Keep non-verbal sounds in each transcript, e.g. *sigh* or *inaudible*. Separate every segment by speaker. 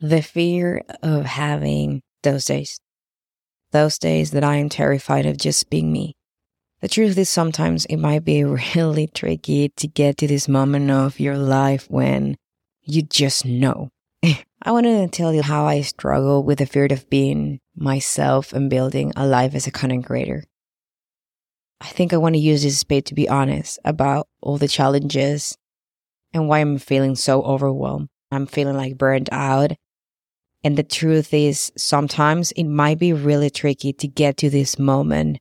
Speaker 1: the fear of having those days, those days that I am terrified of just being me. The truth is, sometimes it might be *laughs* really tricky to get to this moment of your life when you just know. *laughs* I want to tell you how I struggle with the fear of being myself and building a life as a content creator. I think I want to use this space to be honest about all the challenges and why I'm feeling so overwhelmed. I'm feeling like burned out and the truth is, sometimes it might be really tricky to get to this moment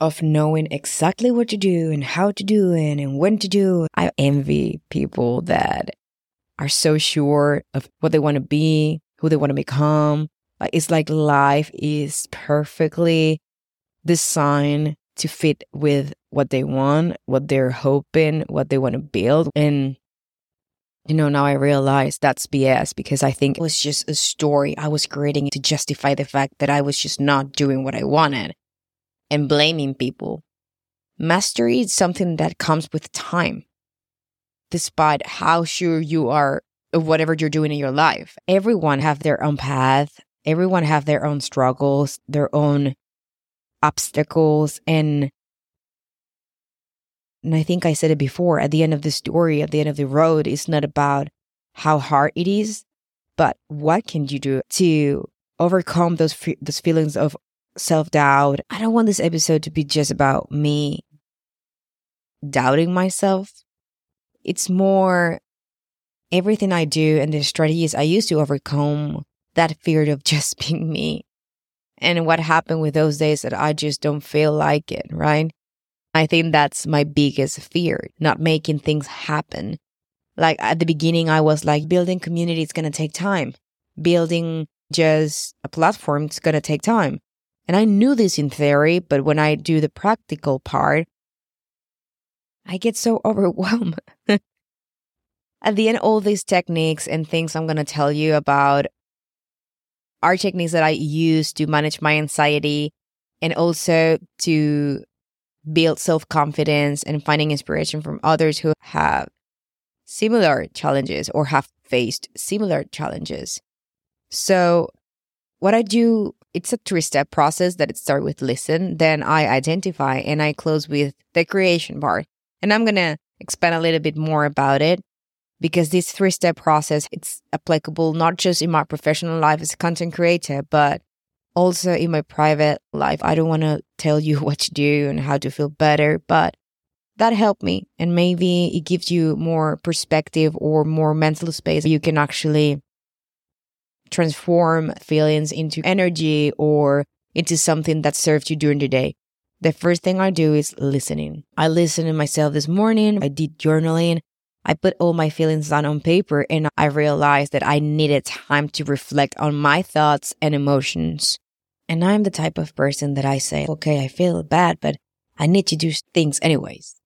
Speaker 1: of knowing exactly what to do and how to do it and when to do. I envy people that are so sure of what they want to be, who they want to become. Like it's like life is perfectly designed to fit with what they want, what they're hoping, what they want to build. And you know, now I realize that's BS because I think it was just a story I was creating to justify the fact that I was just not doing what I wanted and blaming people. Mastery is something that comes with time, despite how sure you are of whatever you're doing in your life. Everyone have their own path. Everyone have their own struggles, their own obstacles, and and I think I said it before, at the end of the story, at the end of the road, it's not about how hard it is, but what can you do to overcome those those feelings of self-doubt. I don't want this episode to be just about me doubting myself. It's more everything I do and the strategies I use to overcome that fear of *laughs* just being me. And what happened with those days that I just don't feel like it, right? I think that's my biggest fear, not making things happen. Like at the beginning, I was like, building community is going to take time. Building just a platform is going to take time. And I knew this in theory, but when I do the practical part, I get so *laughs* overwhelmed. at the end, all these techniques and things I'm going to tell you about are techniques that I use to manage my anxiety and also to build self confidence and finding inspiration from others who have similar challenges or have faced similar challenges. So, what I do, it's a three step process that it starts with listen, then I identify, and I close with the creation part. And I'm going to expand a little bit more about it because this three step process it's applicable not just in my professional life as a content creator but also in my private life. I don't want to tell you *laughs* what to do and how to feel better, but that helped me. And maybe it gives you more perspective or more mental space. You can actually transform feelings into energy or into something that serves you during the day. The first thing I do is listening. I listened to myself this morning. I did journaling. I put all my feelings down on paper and I realized that I needed time to reflect on my thoughts and emotions. And I'm the type of person that I say, okay, I feel bad, but I need to do things anyways.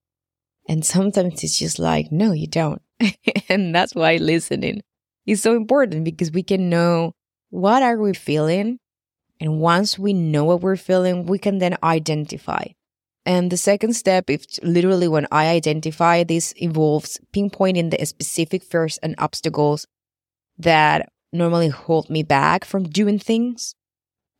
Speaker 1: And sometimes it's just like, no, you don't. *laughs* and that's why listening is so important because we can know what are we feeling. And once we know what we're feeling, we can then identify. And the second step is literally when I identify, this involves pinpointing the specific fears and obstacles that normally hold me back from doing things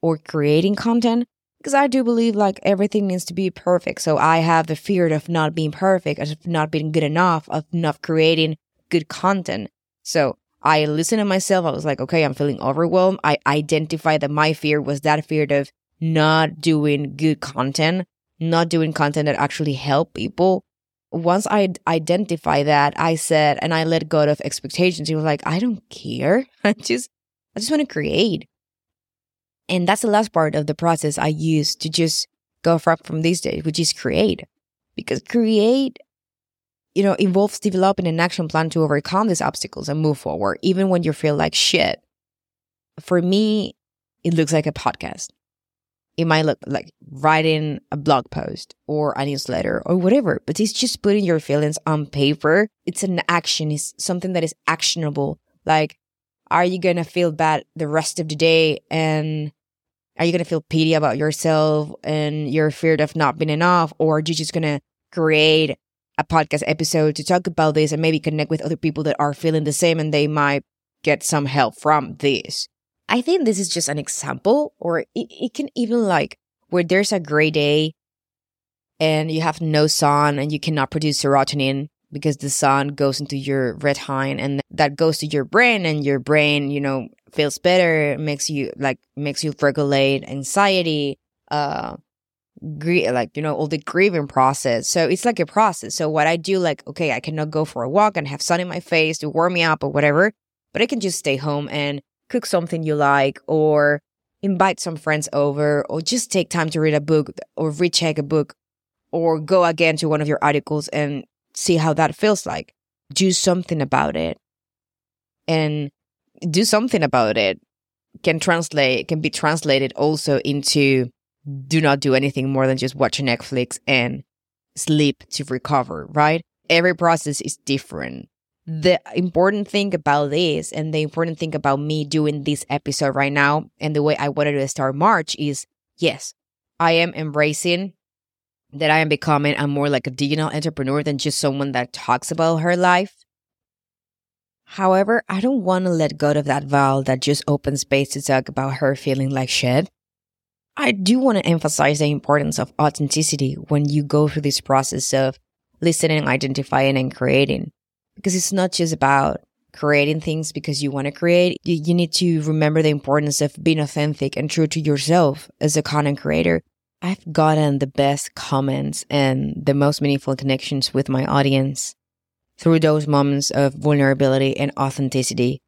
Speaker 1: or creating content because I do believe like everything needs to be perfect. So I have the fear of not being perfect, of not being good enough, of not creating good content. So I listened to myself. I was like, okay, I'm feeling overwhelmed. I identified that my fear was that fear of not doing good content, not doing content that actually help people. Once I identify that, I said, and I let go of expectations. He was like, I don't care. *laughs* I just, I just want to create. And that's the last part of the process I use to just go from, from these days, which is create. Because create, you know, involves developing an action plan to overcome these obstacles and move forward, even when you feel like shit. For me, it looks like a podcast. It might look like writing a blog post or a newsletter or whatever, but it's just putting your feelings on paper. It's an action, it's something that is actionable. Like, are you going to feel bad the rest of the day and are you going to feel pity about yourself and you're feared of not being enough? Or are you just going to create a podcast episode to talk about this and maybe connect with other people that are feeling the same and they might get some help from this. I think this is just an example, or it, it can even like where there's a gray day and you have no sun and you cannot produce serotonin because the sun goes into your retina and that goes to your brain and your brain, you know, feels better, makes you like makes you regulate anxiety, uh gr- like you know all the grieving process. So it's like a process. So what I do like okay, I cannot go for a walk and have sun in my face to warm me up or whatever, but I can just stay home and cook something you like or invite some friends over or just take time to read a book or recheck a book or go again to one of your articles and see how that feels like. Do something about it. And do something about it can translate can be translated also into do not do anything more than just watch Netflix and sleep to recover, right? Every process is different the important thing about this and the important thing about me doing this episode right now and the way I wanted to start March is yes, I am embracing that I am becoming a more like a digital entrepreneur than just someone that talks about her life. However, I don't want to let go of that Val that just opens space to talk about her feeling like shit. I do want to emphasize the importance of authenticity when you go through this process of listening, identifying, and creating because it's not just about creating things because you want to create. You, you need to remember the importance of being authentic and true to yourself as a content creator. I've gotten the best comments and the most meaningful connections with my audience through those moments of vulnerability and authenticity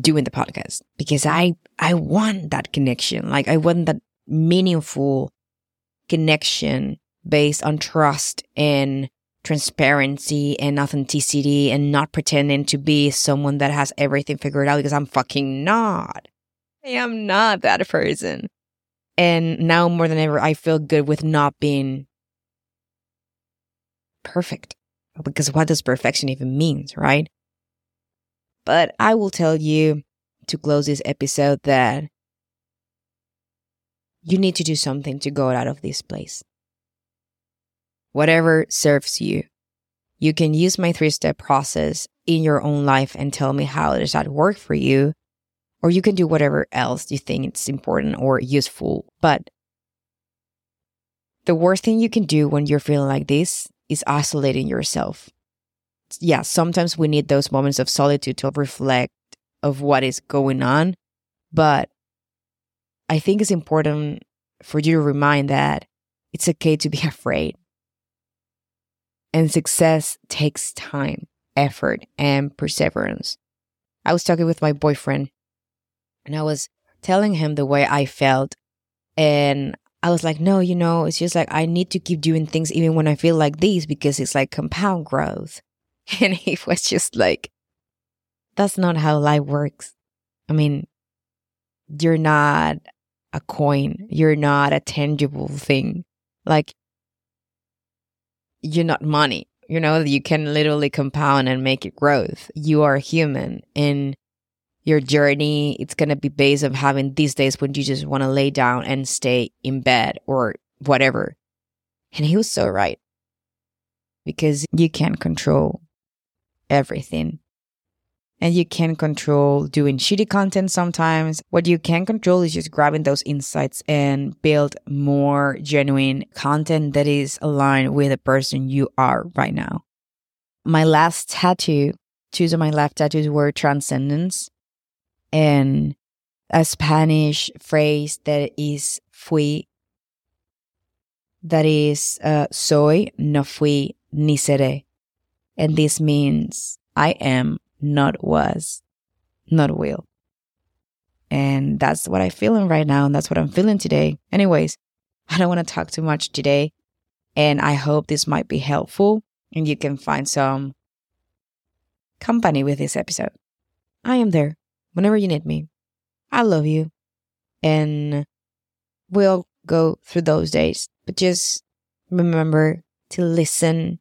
Speaker 1: doing the podcast because I I want that connection. Like I want that meaningful connection based on trust and transparency and authenticity and not pretending to be someone that has everything figured out because I'm fucking not. I am not that person. And now more than ever, I feel good with not being perfect. Because what does perfection even mean, right? But I will tell you to close this episode that you need to do something to go out of this place whatever serves you. You can use my three step process in your own life and tell me how does that work for you. Or you can do whatever else you think it's important or useful. But the worst thing you can do when you're feeling like this is isolating yourself. Yeah, sometimes we need those moments of solitude to reflect of what is going on. But I think it's important for you to remind that it's okay to be *laughs* afraid. And success takes time, effort, and perseverance. I was talking with my boyfriend and I was telling him the way I felt. And I was like, no, you know, it's just like I need to keep doing things even when I feel like this because it's like compound growth. *laughs* And he was just like, that's not how life works. I mean, you're not a coin, you're not a tangible thing. Like, you're not money. You know, you can literally compound and make it growth. You are human and your journey, it's going to be based on having these days when you just want to lay down and stay in bed or whatever. And he was so right because you can't control everything and you can control doing shitty content sometimes. What you can control is just grabbing those insights and build more genuine content that is aligned with the person you are right now. My last tattoo, two of my left tattoos were transcendence and a Spanish phrase that is fui, that is uh, soy, no fui, ni seré. And this means I am not was, not will. And that's what I'm feeling right now. And that's what I'm feeling today. Anyways, *laughs* I don't want to talk too much today. And I hope this might be helpful and you can find some company with this episode. I am there whenever you need me. I love you. And we'll go through those days. But just remember to listen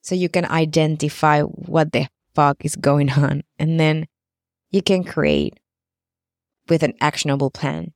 Speaker 1: so you can identify what the fuck is going *laughs* on. And then you can create with an actionable plan.